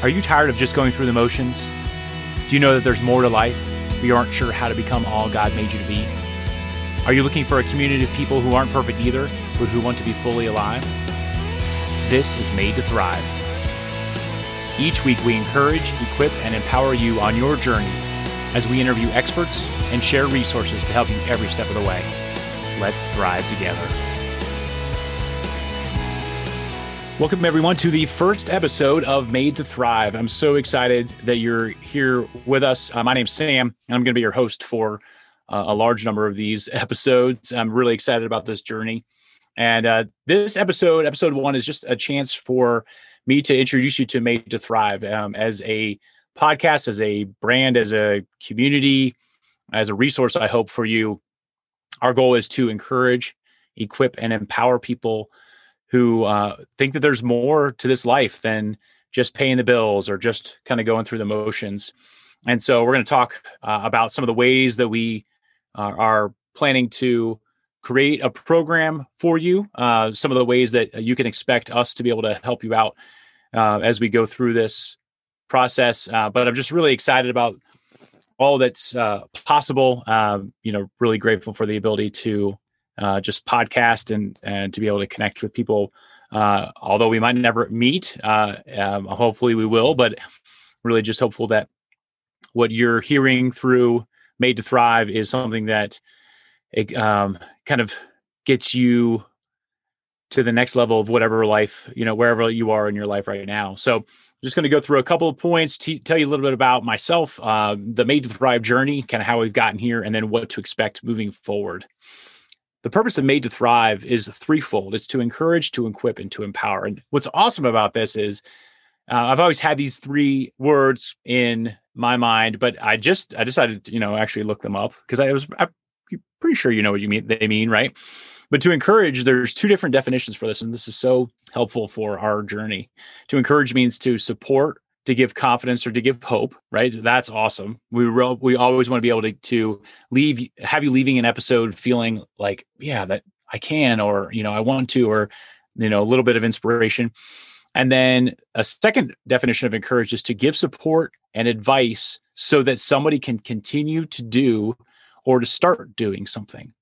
Are you tired of just going through the motions? Do you know that there's more to life, but you aren't sure how to become all God made you to be? Are you looking for a community of people who aren't perfect either, but who want to be fully alive? This is Made to Thrive. Each week, we encourage, equip, and empower you on your journey as we interview experts and share resources to help you every step of the way. Let's thrive together. Welcome, everyone, to the first episode of Made to Thrive. I'm so excited that you're here with us. Uh, my name's Sam, and I'm going to be your host for uh, a large number of these episodes. I'm really excited about this journey. And uh, this episode, episode one, is just a chance for me to introduce you to Made to Thrive um, as a podcast, as a brand, as a community, as a resource, I hope for you. Our goal is to encourage, equip, and empower people who uh, think that there's more to this life than just paying the bills or just kind of going through the motions. And so we're going to talk uh, about some of the ways that we uh, are planning to create a program for you, uh, some of the ways that you can expect us to be able to help you out uh, as we go through this process. Uh, but I'm just really excited about all that's possible. Um, you know, really grateful for the ability to uh, just podcast and and to be able to connect with people. Uh, although we might never meet, uh, um, hopefully we will. But really, just hopeful that what you're hearing through Made to Thrive is something that it um, kind of gets you to the next level of whatever life you know wherever you are in your life right now. So just going to go through a couple of points to tell you a little bit about myself, uh, the Made to Thrive journey, kind of how we've gotten here, and then what to expect moving forward. The purpose of Made to Thrive is threefold it's to encourage, to equip, and to empower. And what's awesome about this is uh, I've always had these three words in my mind, but I just I decided to, you know actually look them up because I was I'm pretty sure you know what you mean they mean right. But to encourage, there's two different definitions for this, and this is so helpful for our journey. To encourage means to support, to give confidence or to give hope, right? That's awesome. We re- we always want to be able to to leave have you leaving an episode feeling like, yeah, that I can or, you know, I want to or you know, a little bit of inspiration. And then a second definition of encourage is to give support and advice so that somebody can continue to do or to start doing something.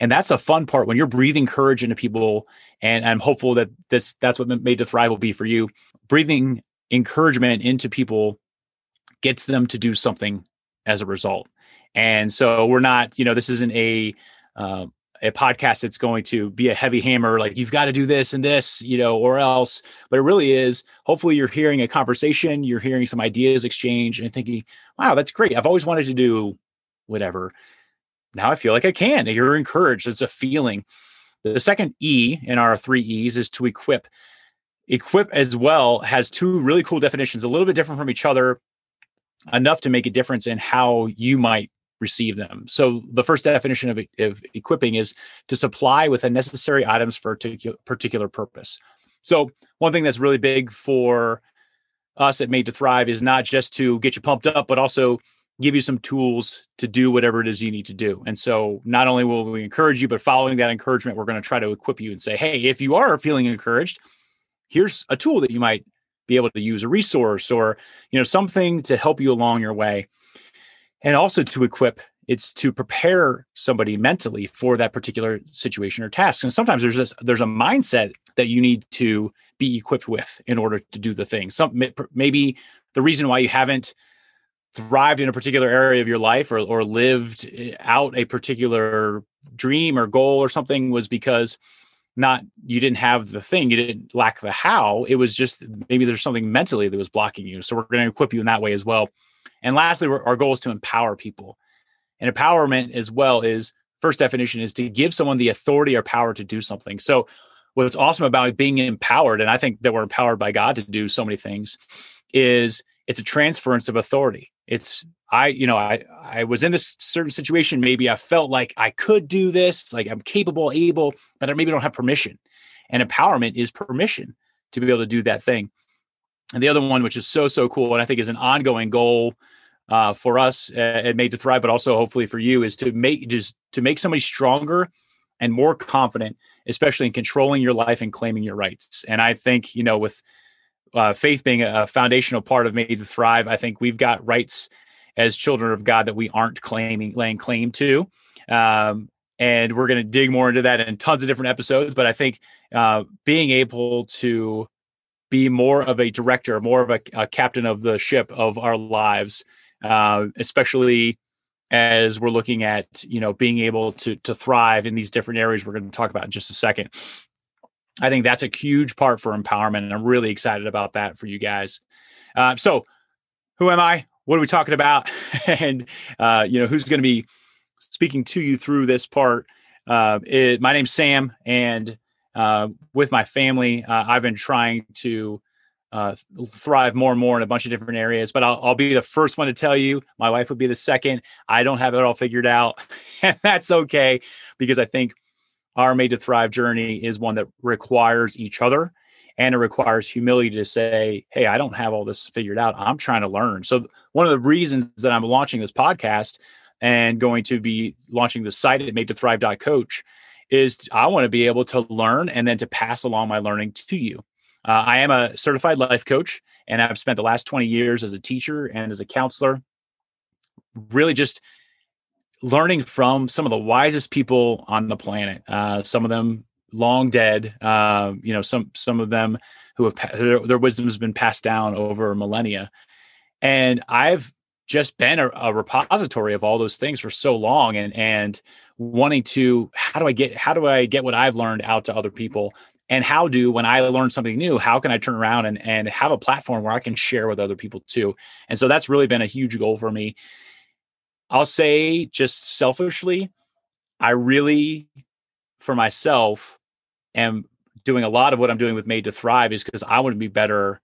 And that's a fun part when you're breathing courage into people. And I'm hopeful that this that's what made to thrive will be for you. Breathing encouragement into people gets them to do something as a result. And so we're not, you know, this isn't a uh, a podcast that's going to be a heavy hammer like you've got to do this and this, you know, or else. But it really is. Hopefully, you're hearing a conversation, you're hearing some ideas exchange, and thinking, "Wow, that's great. I've always wanted to do whatever. Now I feel like I can." You're encouraged. It's a feeling. The second E in our three E's is to equip. Equip as well has two really cool definitions, a little bit different from each other, enough to make a difference in how you might receive them. So the first definition of, of equipping is to supply with the necessary items for a particular purpose. So one thing that's really big for us at Made to Thrive is not just to get you pumped up, but also give you some tools to do whatever it is you need to do. And so not only will we encourage you, but following that encouragement, we're going to try to equip you and say, hey, if you are feeling encouraged, here's a tool that you might be able to use a resource or you know something to help you along your way. And also to equip it's to prepare somebody mentally for that particular situation or task. And sometimes there's this there's a mindset that you need to be equipped with in order to do the thing. Some maybe the reason why you haven't thrived in a particular area of your life or, or lived eh, out a particular dream or goal or something was because not you didn't have the thing you didn't lack the how it was just maybe there's something mentally that was blocking you. So we're going to equip you in that way as well. And lastly our goal is to empower people. And empowerment as well is first definition is to give someone the authority or power to do something. So what's awesome about being empowered and i think that we're empowered by god to do so many things is it's a transference of authority. It's I, you know, I I was in this certain situation. Maybe I felt like I could do this, like I'm capable, able, but I maybe don't have permission. And empowerment is permission to be able to do that thing. And the other one, which is so so cool, and I think is an ongoing goal uh, for us at Made to Thrive, but also hopefully for you, is to make just to make somebody stronger and more confident, especially in controlling your life and claiming your rights. And I think you know with uh, faith being a foundational part of Made to Thrive, I think we've got rights as children of God that we aren't claiming laying claim to. Um, and we're going to dig more into that in tons of different episodes. But I think uh, being able to be more of a director, more of a, a captain of the ship of our lives, uh, especially as we're looking at you know being able to to thrive in these different areas we're going to talk about in just a second. I think that's a huge part for empowerment, and I'm really excited about that for you guys. Uh, so, who am I? What are we talking about? and uh, you know, who's going to be speaking to you through this part? Uh, it, my name's Sam, and uh, with my family, uh, I've been trying to uh, thrive more and more in a bunch of different areas. But I'll, I'll, be the first one to tell you. My wife would be the second. I don't have it all figured out, and that's okay because I think our Made to Thrive journey is one that requires each other and it requires humility to say, Hey, I don't have all this figured out. I'm trying to learn. So, one of the reasons that I'm launching this podcast and going to be launching the site at made to thrive.coach is I want to be able to learn and then to pass along my learning to you. Uh, I am a certified life coach and I've spent the last 20 years as a teacher and as a counselor, really just learning from some of the wisest people on the planet. Uh, some of them long dead. Uh, you know, some some of them who have their, their wisdom has been passed down over millennia, and I've just been a, a, repository of all those things for so long, and and wanting to how do I get how do I get what I've learned out to other people. And how do when I learn something new, how can I turn around and, and have a platform where I can share with other people too? And so that's really been a huge goal for me. I'll say just selfishly, I really, for myself, am doing a lot of what I'm doing with Made to Thrive is because I want to be better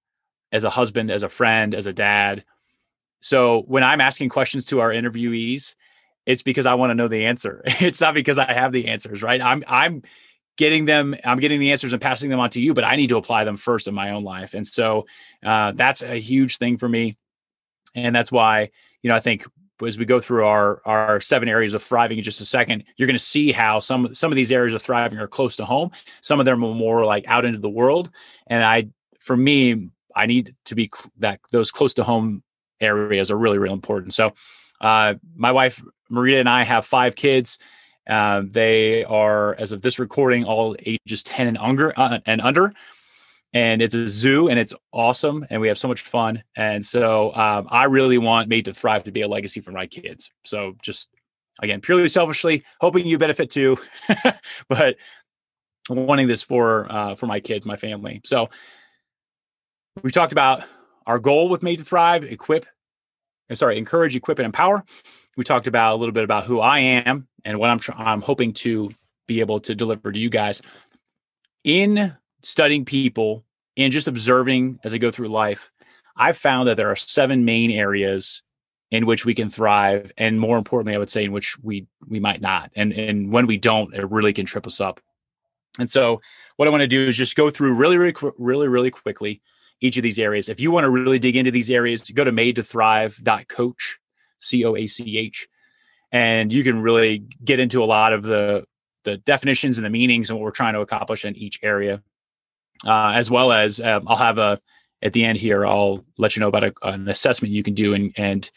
as a husband, as a friend, as a dad. So when I'm asking questions to our interviewees, it's because I want to know the answer. It's not because I have the answers, right? I'm I'm getting them, I'm getting the answers and passing them on to you, but I need to apply them first in my own life. And so uh, that's a huge thing for me. And that's why, you know, I think as we go through our our seven areas of thriving in just a second, you're going to see how some some of these areas of thriving are close to home. Some of them are more like out into the world. And I, for me, I need to be cl- that those close to home areas are really really important. So, uh, my wife Marita and I have five kids. Uh, they are, as of this recording, all ages ten and under. Uh, and under and it's a zoo and it's awesome and we have so much fun. And so um, i really want made to thrive to be a legacy for my kids. So just again purely selfishly hoping you benefit too but wanting this for uh, for my kids my family. So we talked about our goal with made to thrive equip uh, sorry encourage equip and empower. We talked about a little bit about who i am and what i'm tr- i'm hoping to be able to deliver to you guys. In studying people and just observing as I go through life, I've found that there are seven main areas in which we can thrive, and more importantly, I would say in which we we might not. And and when we don't, it really can trip us up. And so, what I want to do is just go through really, really, really, really quickly each of these areas. If you want to really dig into these areas, go to made to thrive.coach, C O A C H, and you can really get into a lot of the the definitions and the meanings and what we're trying to accomplish in each area uh, as well as um, I'll have a at the end here. I'll let you know about a, an assessment you can do and and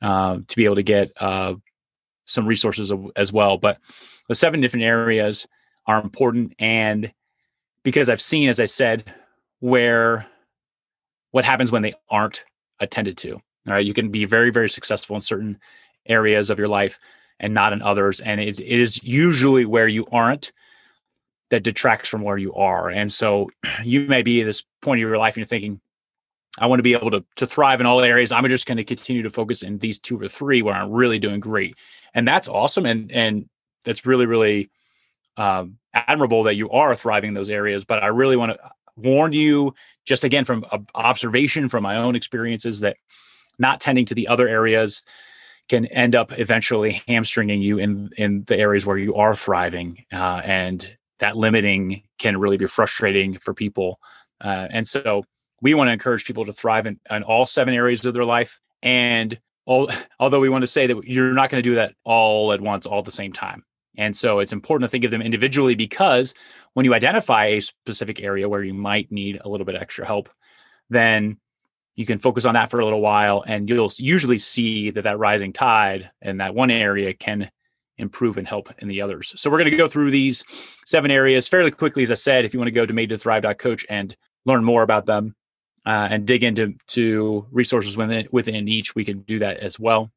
uh, to be able to get uh, some resources as well. But the seven different areas are important, and because I've seen, as I said, where what happens when they aren't attended to. All right, you can be very very successful in certain areas of your life and not in others, and it, it is usually where you aren't that detracts from where you are. And so you may be at this point of your life and you're thinking, I want to be able to, to thrive in all areas. I'm just going to continue to focus in these two or three where I'm really doing great. And that's awesome. And, and that's really, really um, admirable that you are thriving in those areas. But I really want to warn you just again from observation from my own experiences that not tending to the other areas can end up eventually hamstringing you in in the areas where you are thriving uh, and that limiting can really be frustrating for people. Uh, and so we want to encourage people to thrive in, in all seven areas of their life. And all, although we want to say that you're not going to do that all at once, all at the same time. And so it's important to think of them individually because when you identify a specific area where you might need a little bit extra help, then you can focus on that for a little while and you'll usually see that that rising tide in that one area can improve and help in the others. So we're going to go through these seven areas fairly quickly. As I said, if you want to go to made to thrive.coach and learn more about them uh, and dig into to resources within, within each, we can do that as well.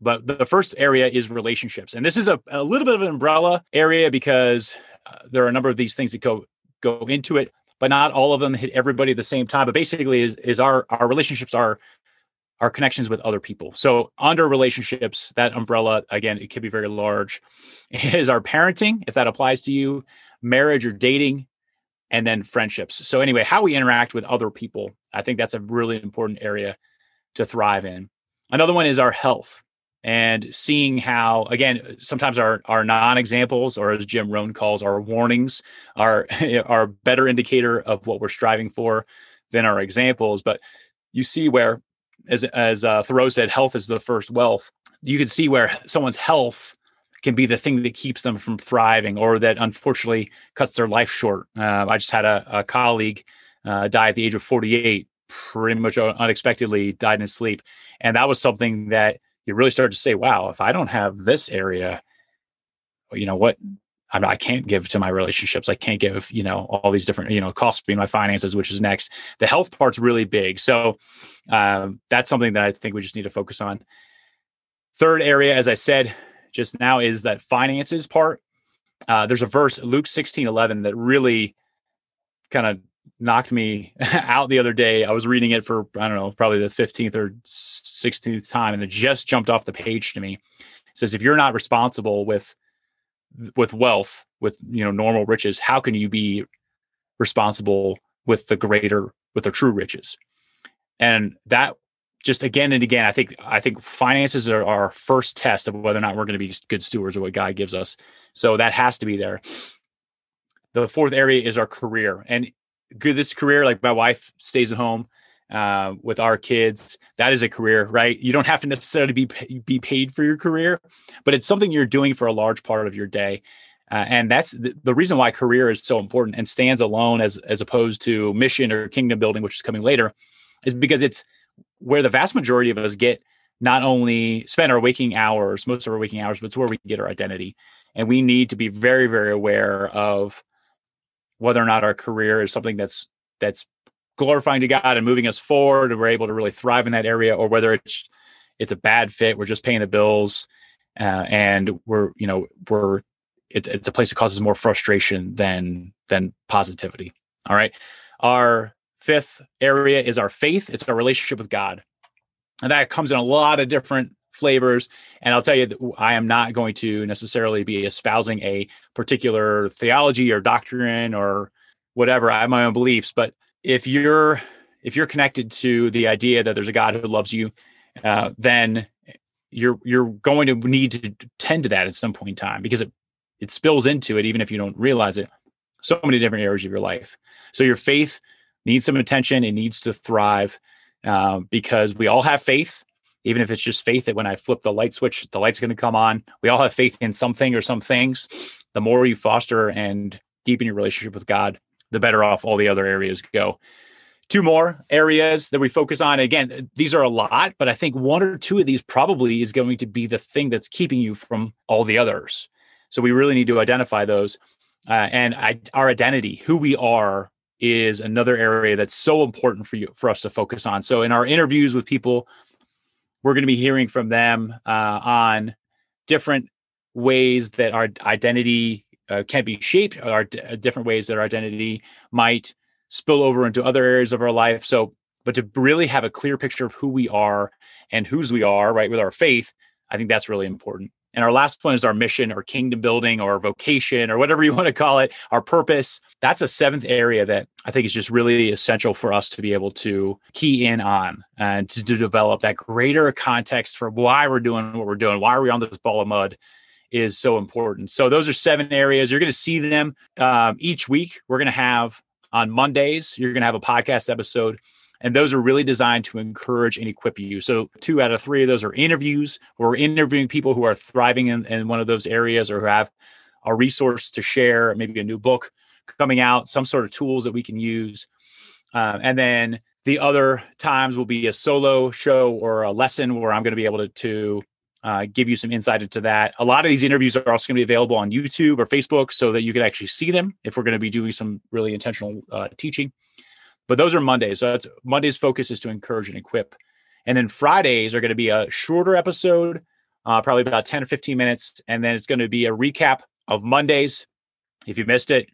But the first area is relationships. And this is a, a little bit of an umbrella area because uh, there are a number of these things that go go into it but not all of them hit everybody at the same time. But basically, is is our our relationships are our connections with other people. So under relationships, that umbrella again, it could be very large. Is our parenting, if that applies to you, marriage or dating, and then friendships. So anyway, how we interact with other people, I think that's a really important area to thrive in. Another one is our health and seeing how again sometimes our our non-examples or as jim rohn calls our warnings are are better indicator of what we're striving for than our examples but you see where as as uh, thoreau said health is the first wealth. You can see where someone's health can be the thing that keeps them from thriving or that unfortunately cuts their life short. Uh, i just had a, a colleague uh, die at the age of 48 pretty much unexpectedly died in his sleep. And that was something that you really start to say, wow, if I don't have this area, you know, what I'm, I can not give to my relationships. I can't give, you know, all these different, you know, costs being my finances, which is next. The health part's really big. So um, that's something that I think we just need to focus on. Third area, as I said just now, is that finances part. Uh, there's a verse, Luke 16 11, that really kind of knocked me out the other day. I was reading it for, I don't know, probably the 15th or 16th time, and it just jumped off the page to me. It says, if you're not responsible with with wealth, with you know normal riches, how can you be responsible with the greater, with the true riches? And that just again and again, I think I think finances are our first test of whether or not we're going to be good stewards of what God gives us. So that has to be there. The fourth area is our career, and good this career like my wife stays at home uh, with our kids that is a career right? You don't have to necessarily be be paid for your career but it's something you're doing for a large part of your day. Uh, and that's the, the, reason why career is so important and stands alone as as opposed to mission or kingdom building which is coming later is because it's where the vast majority of us get not only spend our waking hours most of our waking hours but it's where we get our identity. And we need to be very very aware of whether or not our career is something that's that's glorifying to God and moving us forward and we're able to really thrive in that area or whether it's it's a bad fit we're just paying the bills uh, and we're you know we're it, it's a place that causes more frustration than than positivity all right our fifth area is our faith it's our relationship with God and that comes in a lot of different flavors. And I'll tell you, I am not going to necessarily be espousing a particular theology or doctrine or whatever. I have my own beliefs, but if you're if you're connected to the idea that there's a God who loves you, uh, then you're you're going to need to tend to that at some point in time because it it spills into it, even if you don't realize it. So many different areas of your life. So your faith needs some attention. It needs to thrive uh, because we all have faith even if it's just faith that when I flip the light switch, the light's going to come on. We all have faith in something or some things. The more you foster and deepen your relationship with God, the better off all the other areas go. Two more areas that we focus on. Again, these are a lot, but I think one or two of these probably is going to be the thing that's keeping you from all the others. So we really need to identify those. Uh, and I, our identity, who we are, is another area that's so important for you for us to focus on. So in our interviews with people we're going to be hearing from them uh, on different ways that our identity uh, can be shaped, or d- uh, different ways that our identity might spill over into other areas of our life. So, but to really have a clear picture of who we are and whose we are, right, with our faith, I think that's really important. And our last one is our mission or kingdom building or vocation or whatever you want to call it, our purpose. That's a seventh area that I think is just really essential for us to be able to key in on and to, to develop that greater context for why we're doing what we're doing, why are we on this ball of mud is so important. So those are seven areas. You're going to see them um, each week. We're going to have on Mondays, you're going to have a podcast episode and those are really designed to encourage and equip you. So, two out of three of those are interviews. We're interviewing people who are thriving in, in one of those areas or who have a resource to share, maybe a new book coming out, some sort of tools that we can use. Uh, and then the other times will be a solo show or a lesson where I'm going to be able to, to uh, give you some insight into that. A lot of these interviews are also going to be available on YouTube or Facebook so that you can actually see them if we're going to be doing some really intentional uh, teaching. But those are Mondays. So that's Monday's focus is to encourage and equip. And then Fridays are going to be a shorter episode, uh, probably about 10 or 15 minutes. And then it's going to be a recap of Mondays if you missed it.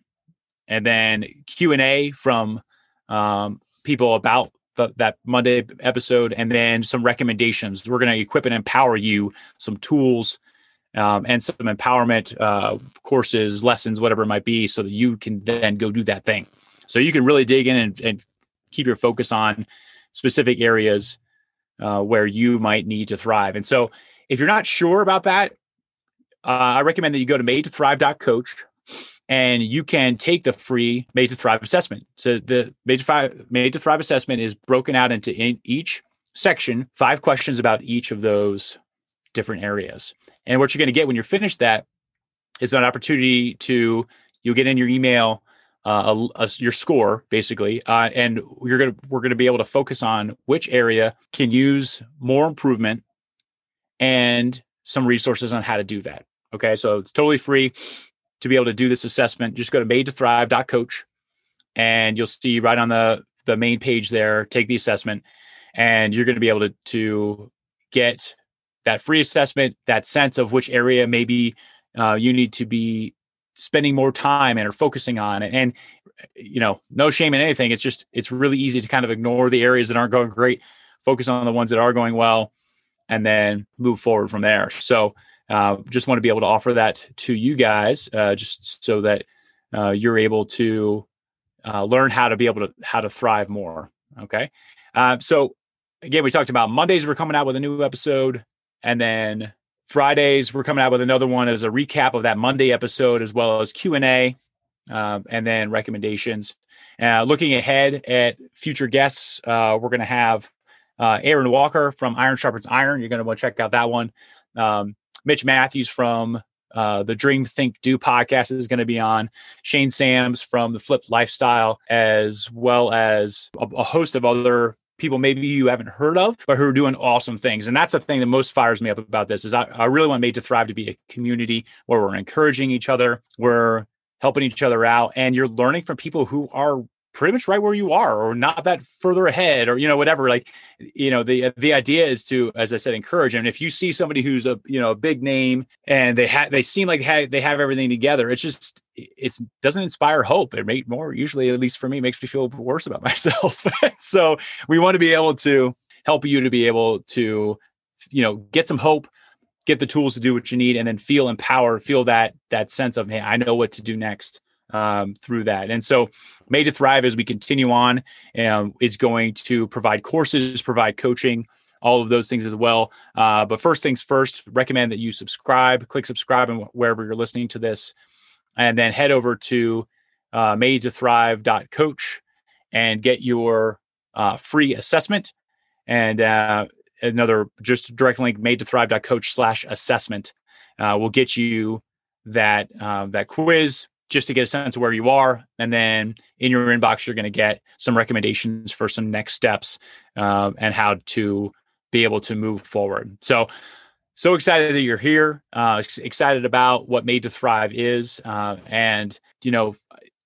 And then Q&A from um, people about the, that Monday episode, and then some recommendations. We're going to equip and empower you some tools um, and some empowerment uh, courses, lessons, whatever it might be, so that you can then go do that thing. So you can really dig in and, and keep your focus on specific areas uh, where you might need to thrive. And so if you're not sure about that, uh, I recommend that you go to made to thrive.coach and you can take the free Made to Thrive assessment. So the Made to Thrive, Made to Thrive assessment is broken out into in each section, five questions about each of those different areas. And what you're going to get when you're finished that is an opportunity to you'll get in your email uh, a, a, your score basically, uh, and you're gonna we're gonna be able to focus on which area can use more improvement and some resources on how to do that. Okay, so it's totally free to be able to do this assessment, just go to made to thrive.coach and you'll see right on the, the main page there, take the assessment and you're going to be able to, to get that free assessment, that sense of which area maybe uh, you need to be spending more time and or focusing on it. And, you know, no shame in anything. It's just, it's really easy to kind of ignore the areas that aren't going great, focus on the ones that are going well, and then move forward from there. So, uh, just want to be able to offer that to you guys, uh, just so that uh, you're able to uh, learn how to be able to how to thrive more. Okay, uh, so again, we talked about Mondays. We're coming out with a new episode, and then Fridays we're coming out with another one as a recap of that Monday episode, as well as Q and A, um, and then recommendations. looking ahead at future guests, we're going to have Aaron Walker from Iron Sharpens Iron. You're going to want to check out that one. Um, Mitch Matthews from uh, the Dream Think Do podcast is going to be on. Shane Sams from the Flipped Lifestyle, as well as a, a, host of other people maybe you haven't heard of, but who are doing awesome things. And that's the thing that most fires me up about this is I, I really want Made to Thrive to be a community where we're encouraging each other, we're helping each other out, and you're learning from people who are pretty much right where you are or not that further ahead or you know whatever like you know the the idea is to as i said encourage. And if you see somebody who's a you know a big name and they have they seem like they have everything together it's just it doesn't inspire hope. It make more usually at least for me makes me feel worse about myself. So we want to be able to help you to be able to you know get some hope get the tools to do what you need and then feel empowered feel that that sense of hey i know what to do next um, through that. And so, Made to Thrive, as we continue on, um, is going to provide courses, provide coaching, all of those things as well. Uh, but first things first, recommend that you subscribe, click subscribe, and wherever you're listening to this, and then head over to uh, made to thrive.coach and get your uh, free assessment and uh, another just direct link made to thrive.coach slash assessment uh, will get you that uh, that quiz just to get a sense of where you are. And then in your inbox, you're going to get some recommendations for some next steps uh, and how to be able to move forward. So, so excited that you're here. Uh, excited about what Made to Thrive is, uh, and you know,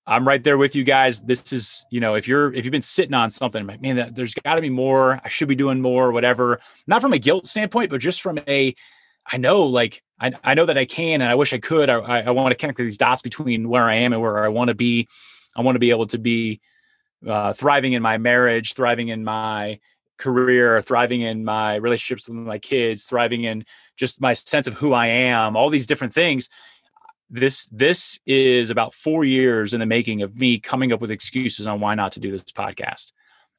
I'm right there with you guys. This is, you know, if you're if you've been sitting on something, like, man, there's got to be more. I should be doing more, whatever. Not from a guilt standpoint, but just from a I know like I, I know that I can and I wish I could. I, I, I want to connect these dots between where I am and where I want to be. I want to be able to be uh, thriving in my marriage, thriving in my career, thriving in my relationships with my kids, thriving in just my sense of who I am, all these different things. This this is about four years in the making of me coming up with excuses on why not to do this podcast.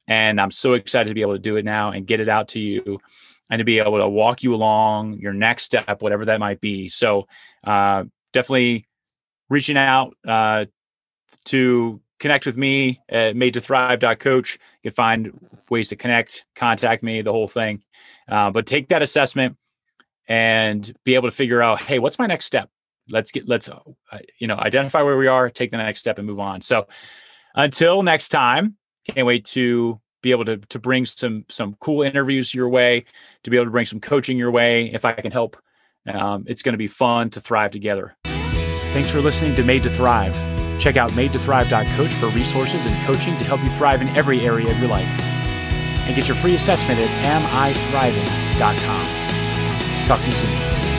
And I'm so excited to be able to do it now and get it out to you and to be able to walk you along your next step, whatever that might be. So, uh, definitely reaching out uh, to connect with me at made to thrive.coach. You can find ways to connect, contact me, the whole thing. Uh, but take that assessment and be able to figure out, hey, what's my next step? Let's get, let's, uh, you know, identify where we are, take the next step and move on. So until next time, can't wait to be able to to bring some some cool interviews your way, to be able to bring some coaching your way. If I can help, um, it's going to be fun to thrive together. Thanks for listening to Made to Thrive. Check out made to madetothrive.coach for resources and coaching to help you thrive in every area of your life. And get your free assessment at amithriving.com. Talk to you soon.